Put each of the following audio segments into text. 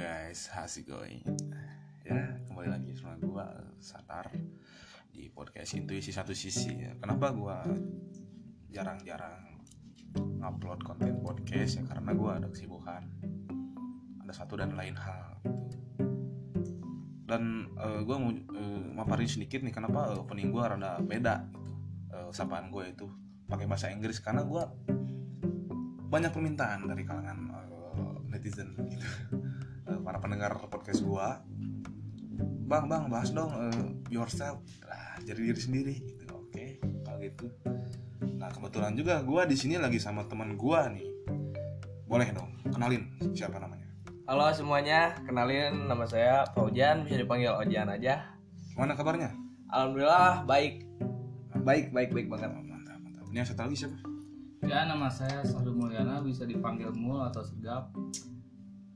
guys, how's it going? Ya, kembali lagi sama gua Satar di podcast Intuisi Satu Sisi. Kenapa gua jarang-jarang ngupload konten podcast ya karena gua ada kesibukan. Ada satu dan lain hal gitu. Dan eh, gua mau eh, maparin sedikit nih kenapa eh, opening gua rada beda gitu. Eh, sapaan gue itu pakai bahasa Inggris karena gua banyak permintaan dari kalangan eh, netizen pendengar podcast gua bang bang bahas dong eh, yourself. Lah jadi diri sendiri gitu. Oke kalau gitu. Nah kebetulan juga gua di sini lagi sama teman gua nih. Boleh dong kenalin siapa namanya? Halo semuanya, kenalin nama saya Faujan, bisa dipanggil Ojan aja. mana kabarnya? Alhamdulillah baik, baik, baik, baik banget. mantap mantap. Ini yang satu lagi siapa? Ya, nama saya Sadu Mulyana, bisa dipanggil Mul atau Segap.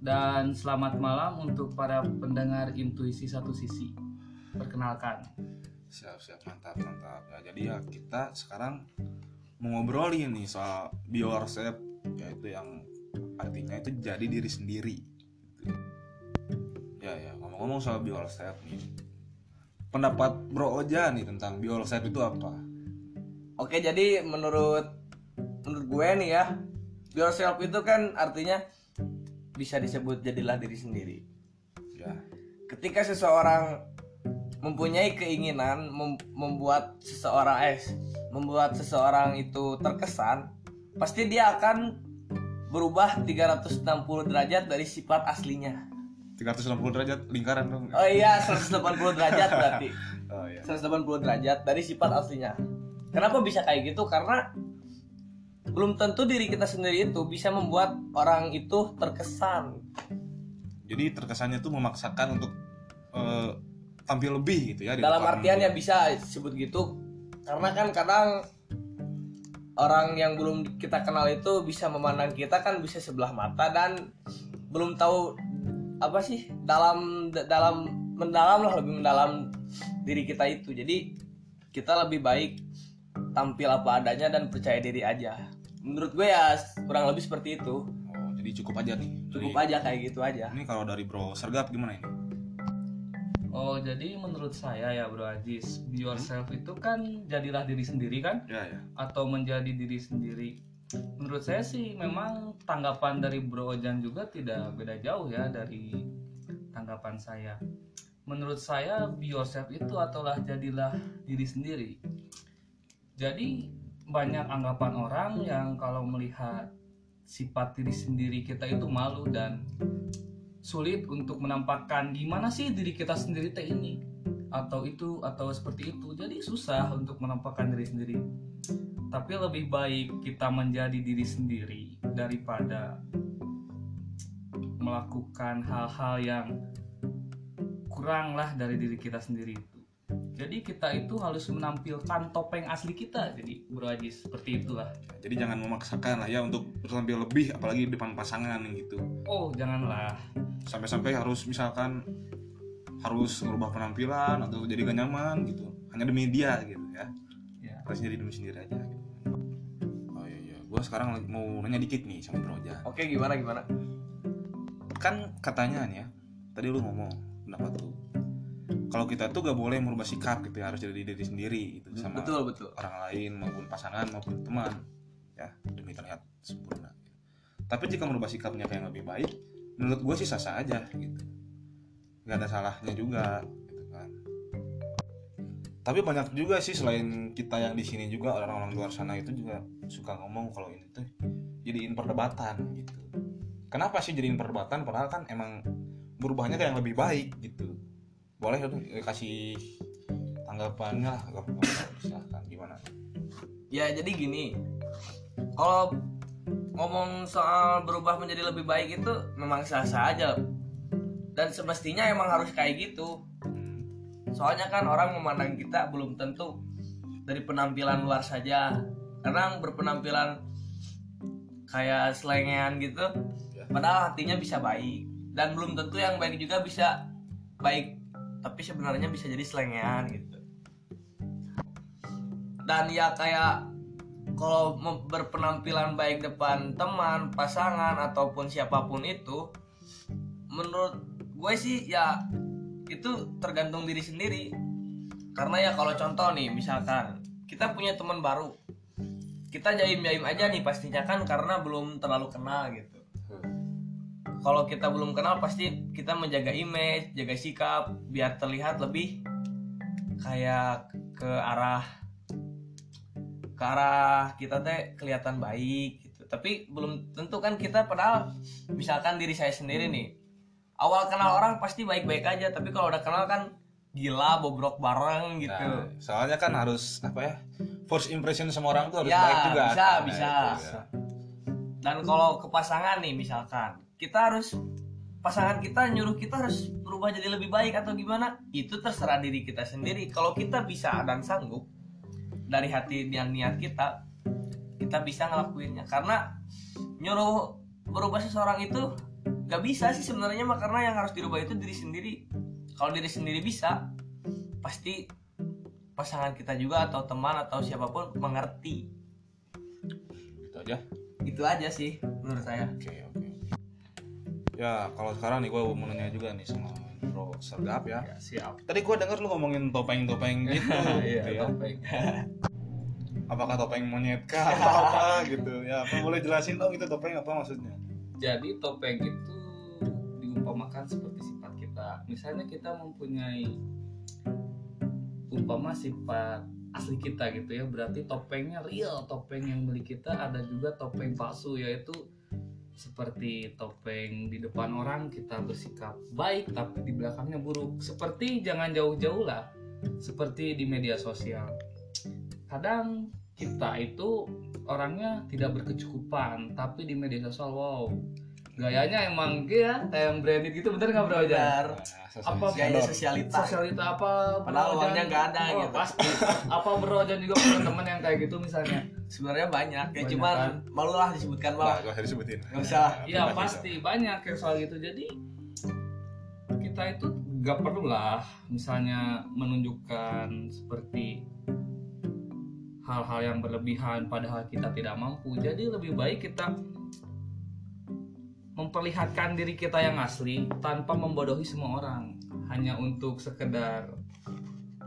Dan selamat malam untuk para pendengar Intuisi Satu Sisi. Perkenalkan, siap siap. Mantap mantap. Ya jadi ya kita sekarang mau ngobrolin nih soal be yourself yaitu yang artinya itu jadi diri sendiri. Gitu. ya ya. Ngomong-ngomong soal be yourself nih. Pendapat bro Oja nih tentang be yourself itu apa? Oke, jadi menurut menurut gue nih ya, be yourself itu kan artinya bisa disebut jadilah diri sendiri. ya Ketika seseorang mempunyai keinginan mem- membuat seseorang eh membuat seseorang itu terkesan, pasti dia akan berubah 360 derajat dari sifat aslinya. 360 derajat lingkaran dong Oh iya, 180 derajat berarti. oh ya 180 derajat dari sifat aslinya. Kenapa bisa kayak gitu? Karena belum tentu diri kita sendiri itu bisa membuat orang itu terkesan. jadi terkesannya tuh memaksakan untuk eh, tampil lebih gitu ya di Dalam artian ya bisa sebut gitu. Karena kan kadang orang yang belum kita kenal itu bisa memandang kita kan bisa sebelah mata dan belum tahu apa sih dalam dalam mendalam lah lebih mendalam diri kita itu. Jadi kita lebih baik tampil apa adanya dan percaya diri aja. Menurut gue ya kurang lebih seperti itu. oh jadi cukup aja nih Cukup Jadi, aja kayak gitu aja. ini kalau dari bro Sergap gimana ini oh jadi menurut saya ya Bro Ajis, be yourself itu kan jadilah diri sendiri kan? ya ya Atau menjadi diri sendiri. Menurut saya sih memang tanggapan dari Bro Ojan juga tidak beda jauh ya dari tanggapan saya. Menurut saya be yourself itu adalah jadilah diri sendiri. Jadi banyak anggapan orang yang kalau melihat sifat diri sendiri kita itu malu dan sulit untuk menampakkan gimana sih diri kita sendiri teh ini atau itu atau seperti itu. Jadi susah untuk menampakkan diri sendiri. Tapi lebih baik kita menjadi diri sendiri daripada melakukan hal-hal yang kurang lah dari diri kita sendiri. Jadi kita itu harus menampilkan topeng asli kita. Jadi Bro Haji seperti itulah. jadi jangan memaksakan lah ya untuk tampil lebih apalagi di depan pasangan gitu Oh janganlah. sampai-sampai harus misalkan harus merubah penampilan atau jadi gak nyaman gitu hanya demi dia gitu ya Ya. harus jadi demi sendiri aja gitu. oh iya iya gue sekarang mau nanya dikit nih sama bro Oja Oke, gimana gimana? kan katanya nih ya tadi lu ngomong pendapat lu kalau kita tuh gak boleh merubah sikap gitu ya harus jadi diri sendiri gitu sama Betul, betul. orang lain maupun pasangan maupun teman ya demi terlihat sempurna. Tapi jika merubah sikapnya kayak yang lebih baik menurut gue sih sah sah aja gitu. Nggak ada salahnya juga gitu kan. Tapi banyak juga sih selain kita yang di sini juga orang-orang luar sana itu juga suka ngomong kalau ini tuh jadiin perdebatan gitu. Kenapa sih jadiin perdebatan? Padahal kan emang berubahnya kayak yang lebih baik gitu boleh tuh kasih tanggapannya lah silahkan gimana Ya jadi gini, kalau ngomong soal berubah menjadi lebih baik itu memang sah-sah aja. Dan semestinya emang harus kayak gitu. Hmm, Soalnya kan orang memandang kita belum tentu dari penampilan luar saja. Kadang berpenampilan kayak selengean gitu, Ya. padahal hatinya bisa baik. Dan belum tentu yang baik juga bisa baik, tapi sebenarnya bisa jadi selengean gitu. Dan ya kayak kalau berpenampilan baik depan teman, pasangan ataupun siapa pun itu menurut gue sih ya itu tergantung diri sendiri karena ya kalau contoh nih misalkan kita punya teman baru kita jaim jaim aja nih pastinya kan karena belum terlalu kenal gitu kalau kita belum kenal pasti kita menjaga image jaga sikap biar terlihat lebih kayak ke arah ke arah kita teh kelihatan baik gitu tapi belum tentu kan kita padahal misalkan diri saya sendiri nih awal kenal orang pasti baik-baik aja tapi kalau udah kenal kan gila bobrok bareng gitu Nah, soalnya kan harus apa ya? First impression sama orang tuh harus Ya, baik juga. bisa, Nah, bisa. itu ya. Dan kalau ke pasangan nih misalkan kita harus pasangan kita nyuruh kita harus berubah jadi lebih baik atau gimana? Itu terserah diri kita sendiri. Kalau kita bisa dan sanggup dari hati dan niat kita kita bisa ngelakuinnya. Karena nyuruh berubah seseorang itu gak bisa sih sebenarnya mah karena yang harus dirubah itu diri sendiri. Kalau diri sendiri bisa pasti pasangan kita juga atau teman atau siapa pun mengerti. Gitu aja. Itu aja sih menurut saya Oke, oke. Ya, kalau sekarang nih gue mau nanya juga nih sama Bro Sergap ya. siap Tadi gue denger lu ngomongin topeng-topeng gitu, gitu iya ya. topeng Apakah topeng monyet kah atau apa gitu? Ya, apa boleh jelasin dong itu topeng apa maksudnya? jadi topeng itu diumpamakan seperti sifat kita misalnya kita mempunyai umpama sifat asli kita gitu ya. Berarti topengnya real topeng yang milik kita. Ada juga topeng palsu yaitu seperti topeng di depan orang kita bersikap baik tapi di belakangnya buruk. Seperti jangan jauh-jauh lah seperti di media sosial. Kadang kita itu orangnya tidak berkecukupan tapi di media sosial wow gayanya emang ya kayak yang branded gitu bener nggak bro Jan? Benar. Apa Gaya sosialita. sosialita apa Padahal uangnya nggak ada Oh, gitu. pasti apa bro Jan juga punya temen yang kayak gitu misalnya Sebenarnya banyak, ya cuman kan? malu lah disebutkan Nah, mah. gak usah disebutin. Nggak usah. ya pasti banyak yang soal gitu jadi kita itu nggak perlu lah misalnya menunjukkan seperti hal-hal yang berlebihan padahal kita tidak mampu jadi lebih baik kita memperlihatkan diri kita yang asli tanpa membodohi semua orang. Hanya untuk sekedar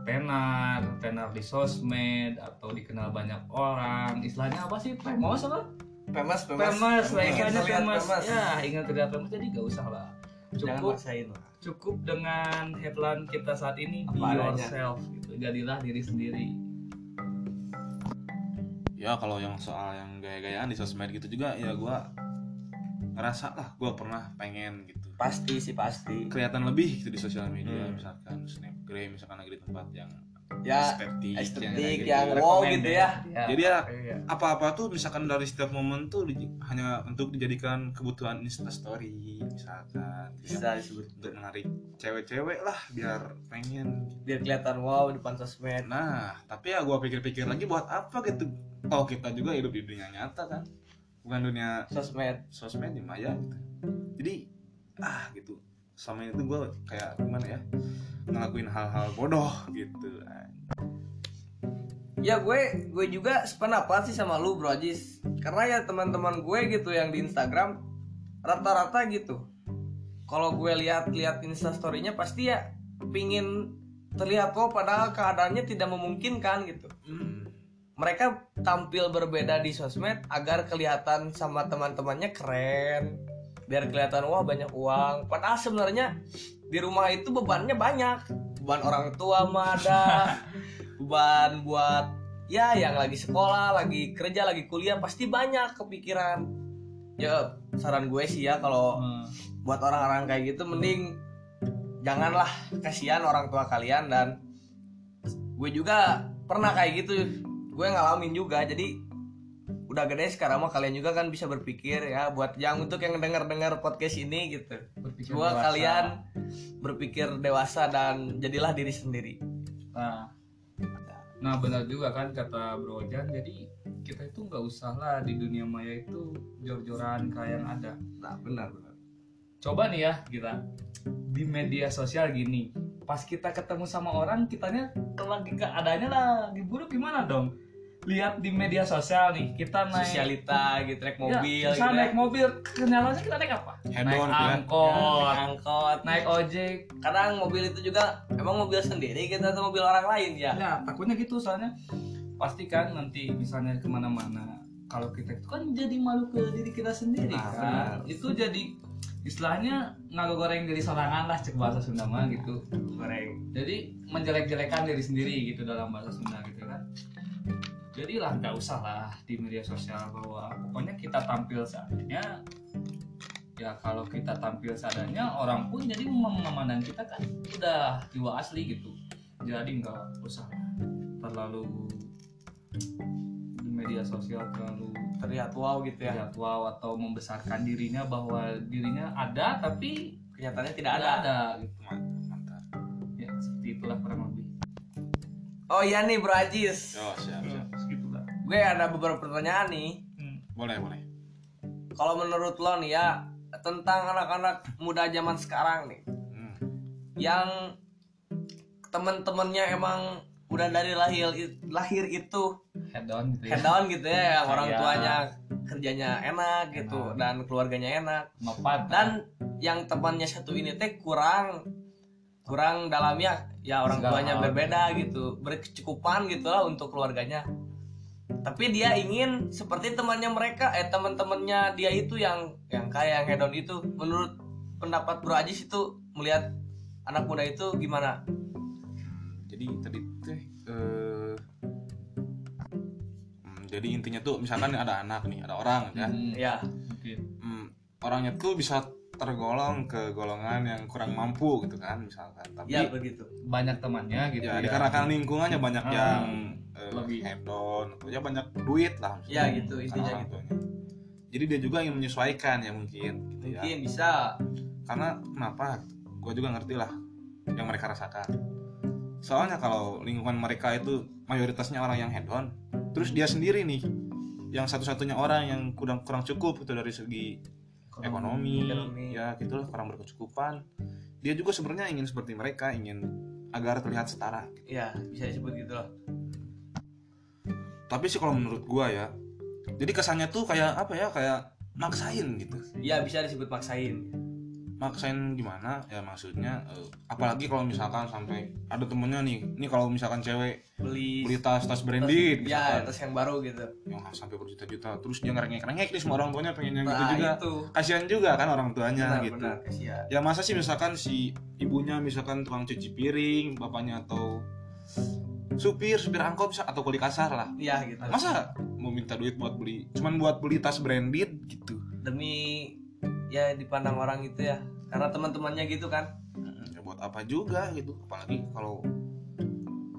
tenar tenar di sosmed atau dikenal banyak orang. Istilahnya apa sih? Famous apa? Famous, famous. famous lah istilahnya famous. famous. ya ingin terlihat famous jadi gak usah lah. Jangan cukup lah. cukup dengan headline kita saat ini be adanya. yourself gitu. Jadilah diri sendiri. Ya kalau yang soal yang gaya-gayaan di sosmed gitu juga ya gue ngerasa lah gue pernah pengen gitu Pasti sih pasti. kelihatan lebih gitu di sosial media Hmm. misalkan snapgram misalkan lagi di tempat yang Ya, estetik, estetik kayak yang gitu. wow Recommended. gitu ya. Jadi ya Iya. apa-apa tuh misalkan dari setiap momen tuh di- hanya untuk dijadikan kebutuhan instastory misalkan ya, Bisa disebut. untuk menarik cewek-cewek lah biar pengen Biar kelihatan wow depan sosmed. nah tapi ya gua pikir-pikir lagi buat apa gitu oh kita juga hidup di dunia nyata kan bukan dunia Sosmed. sosmed di maya gitu jadi ah gitu sama itu gue kayak gimana ya ngelakuin hal-hal bodoh gitu Ya gue gue juga sependapat sih sama lu Bro Ajis. Karena ya teman-teman gue gitu yang di Instagram rata-rata gitu. Kalau gue lihat-lihat instastorynya pasti ya pingin terlihat wow padahal keadaannya tidak memungkinkan gitu. Mereka tampil berbeda di sosmed agar kelihatan sama teman-temannya keren. Biar kelihatan wah banyak uang. Padahal sebenarnya di rumah itu bebannya banyak. Beban orang tua mah ada. beban buat ya yang lagi sekolah, lagi kerja, lagi kuliah pasti banyak kepikiran. Ya saran gue sih ya kalau Hmm. buat orang-orang kayak gitu mending janganlah kasihan orang tua kalian dan gue juga pernah kayak gitu gue ngalamin juga jadi udah gede sekarang mah kalian juga kan bisa berpikir ya buat yang untuk yang dengar-dengar podcast ini gitu Berpikir dewasa. kalian berpikir dewasa dan jadilah diri sendiri Nah, nah benar juga kan kata Bro Jan. Jadi kita itu nggak usah lah di dunia maya itu jor-joran kayak yang ada. nah benar benar Coba nih ya kita di media sosial gini. Pas kita ketemu sama orang, kitanya lagi keadaannya lagi buruk gimana dong? Lihat di media sosial nih kita naik sosialita gitu naik mobil ya, gitu misalnya ya. naik mobil. Kenyalaannya kita naik apa? Head naik on, ya. angkot. Naik angkot. naik ojek. Kadang mobil itu juga emang mobil sendiri kita atau mobil orang lain ya? Ya takutnya gitu soalnya pasti kan nanti misalnya ke mana-mana kalau kita itu kan jadi malu ke diri kita sendiri Nah, kan? benar. itu jadi istilahnya ngago goreng diri sorangan lah cek bahasa Sunda mah gitu. Goreng. Jadi menjelek-jelekan diri sendiri gitu dalam bahasa Sunda gitu kan jadilah nggak usah lah di media sosial bahwa pokoknya kita tampil seadanya. Ya kalau kita tampil seadanya orang pun jadi mem- memandang kita kan udah jiwa asli gitu. Jadi nggak usah terlalu di media sosial terlalu terlihat wow gitu ya. terlihat wow atau membesarkan dirinya bahwa dirinya ada tapi kenyataannya tidak tidak ada. ada. Gitu mantap. Ya seperti itulah kurang lebih. Oh iya nih bro Ajis. Yo siap siap gue ada beberapa pertanyaan nih Hmm. boleh boleh kalau menurut lo nih ya tentang anak-anak muda zaman sekarang nih Hmm. yang temen-temennya emang udah dari lahir lahir itu head on gitu ya head down gitu ya yang orang tuanya kerjanya enak gitu Enak. dan keluarganya enak Mapan dan yang temannya satu ini teh kurang kurang dalamnya ya orang Segala tuanya hal. berbeda gitu berkecukupan gitu lah untuk keluarganya tapi dia ingin seperti temannya mereka eh teman-temannya dia itu yang yang kaya yang hedon itu. Menurut pendapat Bro Ajis itu melihat anak muda itu gimana? Jadi tadi teh eh, hmm, jadi intinya tuh misalkan ada anak nih ada orang ya. Hmm, ya mungkin. Hmm, orangnya tuh bisa tergolong ke golongan yang kurang mampu gitu kan misalkan. Tapi ya begitu. Banyak temannya gitu ya, ya, dikarenakan lingkungannya banyak Ah, yang eh, lebih. hedon atau ya banyak duit lah Ya, gitu, intinya gitu. jadi dia juga yang menyesuaikan ya mungkin gitu ya. Mungkin bisa. Karena kenapa? Gue juga ngerti lah yang mereka rasakan. Soalnya kalau lingkungan mereka itu mayoritasnya orang yang hedon terus dia sendiri nih yang satu-satunya orang yang kurang kurang cukup itu dari segi ekonomi, Ekonomi. ya gitulah kurang berkecukupan. Dia juga sebenarnya ingin seperti mereka ingin agar terlihat setara. Ya bisa disebut gitu loh tapi sih kalau menurut gua ya jadi kesannya tuh kayak apa ya kayak maksain gitu. Ya bisa disebut maksain maksain gimana? Ya maksudnya eh, apalagi kalau misalkan sampai ada temennya nih ini kalau misalkan cewek beli beli tas tas branded ya misalkan, tas yang baru gitu. Yang sampai berjuta-juta terus dia ngerengek-rengek nih semua orang tuanya pengen yang gitu nah juga. itu. Kasihan juga kan orang tuanya benar gitu. benar kasihan. Ya masa sih misalkan si ibunya misalkan tukang cuci piring bapaknya atau supir supir angkot atau kuli kasar lah. Ya gitu. Masa mau minta duit buat beli cuman buat beli tas branded gitu? Demi ya dipandang orang gitu ya. Karena teman-temannya gitu kan. Ya buat apa juga gitu. Apalagi kalau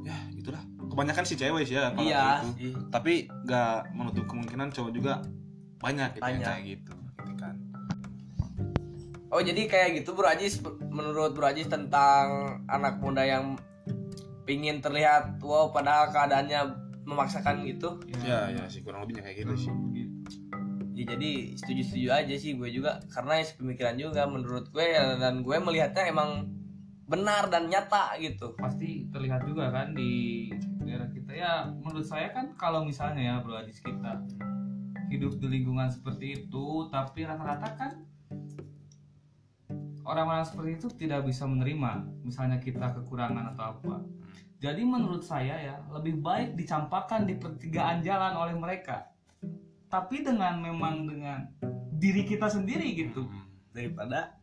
ya itulah kebanyakan si cewek sih ya kalau iya gitu. sih. tapi nggak menutup kemungkinan cowok juga banyak gitu Banyak. kayak gitu gitu kan. Oh jadi kayak gitu Bro Ajis? Menurut Bro Ajis tentang anak muda yang pingin terlihat wow padahal keadaannya memaksakan gitu? Ya ya sih kurang lebihnya kayak gitu sih ya jadi setuju-setuju aja sih gue juga. Karena ya pemikiran juga menurut gue ya, dan gue melihatnya emang benar dan nyata gitu. Pasti terlihat juga kan di daerah kita. Ya menurut saya kan kalau misalnya ya bro Adis kita hidup di lingkungan seperti itu tapi rata-rata kan orang-orang seperti itu tidak bisa menerima misalnya kita kekurangan atau apa. Jadi menurut saya ya lebih baik dicampakkan di pertigaan jalan oleh mereka tapi dengan memang dengan diri kita sendiri gitu. Hmm. daripada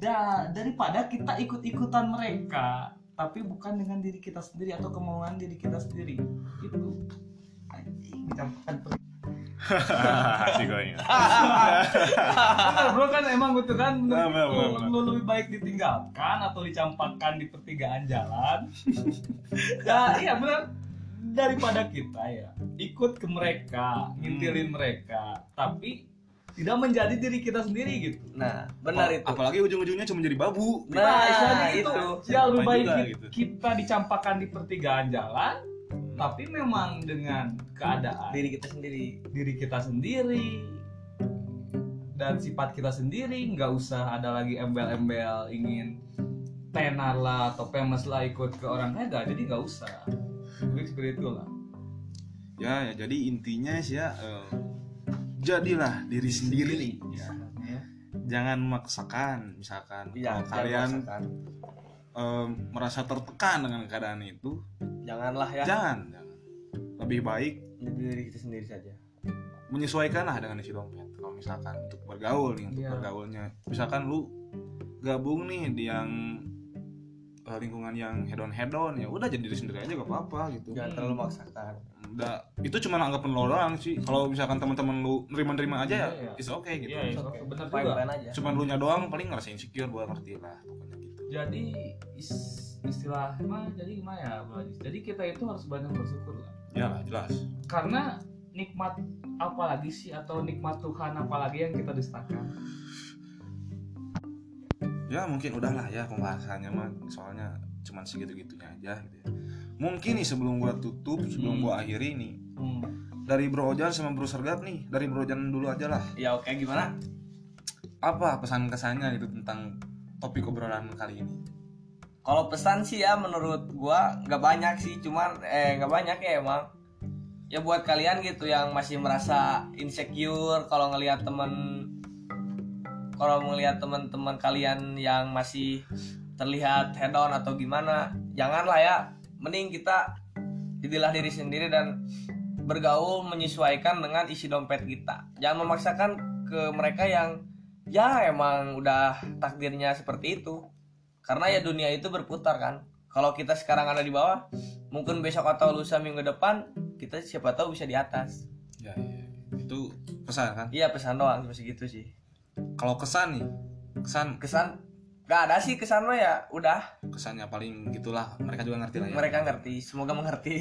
da daripada kita ikut-ikutan mereka tapi bukan dengan diri kita sendiri atau kemauan diri kita sendiri. Gitu. Anjing. Bener, bro kan emang gitu kan? Lu, benar. lu lebih baik ditinggalkan atau dicampakkan di pertigaan jalan? Ya iya benar daripada kita ya ikut ke mereka ngintilin mereka tapi tidak menjadi diri kita sendiri gitu nah benar itu apalagi ujung-ujungnya cuma jadi babu Nah, Nah, itu. itu. Ya lebih baik juga gitu. kita dicampakkan di pertigaan jalan, tapi memang dengan keadaan diri kita sendiri diri kita sendiri dan sifat kita sendiri, nggak usah ada lagi embel-embel ingin tenar lah atau famous lah ikut ke orang kaya, jadi nggak usah. Jadi seperti itu lah. ya, ya jadi intinya sih ya eh, jadilah diri sendiri, Ya. istilahnya ya. jangan memaksakan misalkan jangan kalian memaksakan. eh, merasa tertekan dengan keadaan itu janganlah ya jangan jangan lebih baik jadi diri kita sendiri saja menyesuaikanlah dengan isi dompet kalau misalkan untuk bergaul nih untuk Iya. bergaulnya misalkan lu gabung nih di yang lingkungan yang head on head on ya udah jadi diri sendiri aja gak apa-apa gitu jangan terlalu memaksakan udah itu cuma anggapan lo doang sih kalau misalkan teman-teman lu nerima-nerima aja ya Iya, iya. it's okay gitu Iya, oke, benar fine juga. fine aja cuman lu nya doang paling ngerasa insecure gua ngerti lah pokoknya gitu Jadi is- istilah mah jadi gimana ya? Jadi kita itu harus banyak bersyukur lah. ya lah jelas Karena nikmat apalagi sih atau nikmat Tuhan apalagi yang kita dustakan. Ya mungkin udahlah ya pembahasannya mah. Soalnya cuman segitu-gitunya aja gitu ya. mungkin nih sebelum gua tutup sebelum Hmm. gua akhiri nih. Hmm. dari Bro Ojan sama Bro Sergap nih. Dari Bro Ojan dulu aja lah. Ya oke gimana? Apa pesan kesannya gitu tentang topik obrolan kali ini? Kalau pesan sih ya menurut gua nggak banyak sih. Cuman eh nggak banyak ya emang. Ya buat kalian gitu yang masih merasa insecure kalau ngelihat temen kalau melihat teman-teman kalian yang masih terlihat head on atau gimana janganlah ya. Mending kita jadilah diri sendiri dan bergaul menyesuaikan dengan isi dompet kita. Jangan memaksakan ke mereka yang ya emang udah takdirnya seperti itu. Karena ya dunia itu berputar kan. Kalau kita sekarang ada di bawah mungkin besok atau lusa minggu depan kita siapa tahu bisa di atas. Ya, ya. itu pesan kan? Iya pesan doang cuma segitu sih kalau kesan nih kesan. Kesan? Gak ada sih kesan mah ya udah. Kesannya paling gitulah mereka juga ngerti lah ya. Mereka ngerti semoga mengerti.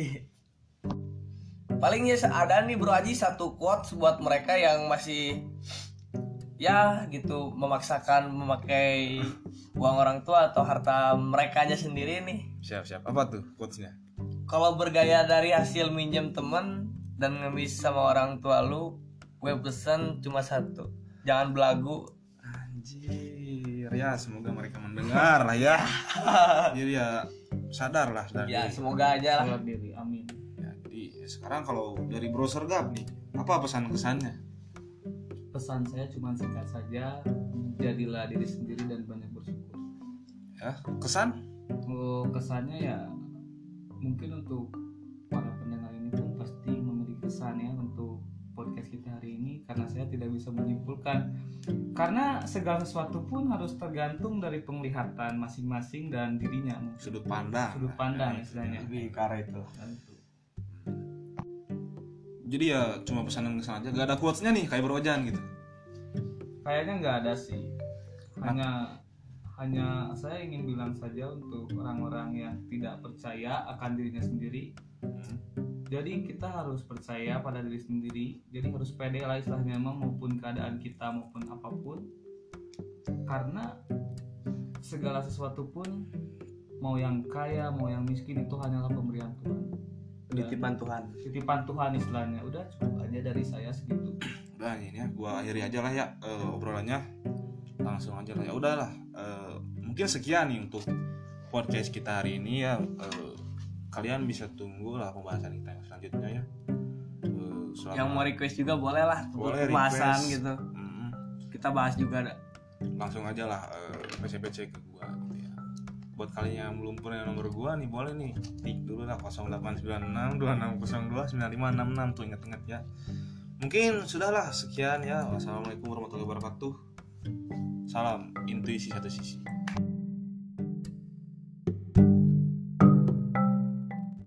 Paling ya ada nih bro Aji satu quotes buat mereka yang masih ya gitu memaksakan memakai uang orang tua atau harta mereka aja sendiri nih. Siap siap apa tuh quotesnya? Kalau bergaya dari hasil minjem temen dan ngemis sama orang tua lu gue pesen cuma satu jangan belagu anjir ya semoga mereka mendengar lah ya jadi ya sadar lah sadar ya diri. semoga aja lah Sadar diri, amin. Ya, jadi sekarang kalau dari Bro Sergap nih apa pesan kesannya Pesan saya cuma singkat saja, jadilah diri sendiri dan banyak bersyukur. ya kesan Oh, kesannya ya mungkin untuk para pendengar ini pun pasti memiliki kesan ya karena saya tidak bisa menyimpulkan. Karena segala sesuatu pun harus tergantung dari penglihatan masing-masing dan dirinya mungkin. Sudut pandang. Sudut pandang Nah, istilahnya. lebih arah itu. Jadi ya cuma pesan dan kesan aja. Gak ada quotesnya nih kayak Bro Ojan gitu. Kayaknya nggak ada sih. Hanya hanya saya ingin bilang saja untuk orang-orang yang tidak percaya akan dirinya sendiri. Hmm. Jadi kita harus percaya pada diri sendiri. Jadi harus pede lah istilahnya maupun keadaan kita maupun apa pun. Karena segala sesuatu pun mau yang kaya mau yang miskin itu hanyalah pemberian Tuhan. Udah, titipan Tuhan. Titipan Tuhan istilahnya. Udah cukup aja dari saya segitu. Udah ini ya gua akhiri aja lah ya eh, obrolannya. Langsung aja lah ya. Udahlah eh, mungkin sekian nih untuk podcast kita hari ini ya Eh, kalian bisa tunggu lah pembahasan kita yang selanjutnya ya. Eh, selama- yang mau request juga boleh lah Boleh pembahasan request. gitu. Mm-mm. kita bahas juga ada. Langsung aja lah eh, PC-PC ke gua gitu ya. Buat kalian yang belum punya nomor gua nih boleh nih tik dulu lah 0896 2602 9566 tuh inget-inget ya. Mungkin sudahlah sekian ya. Wassalamualaikum warahmatullahi wabarakatuh. Salam intuisi satu sisi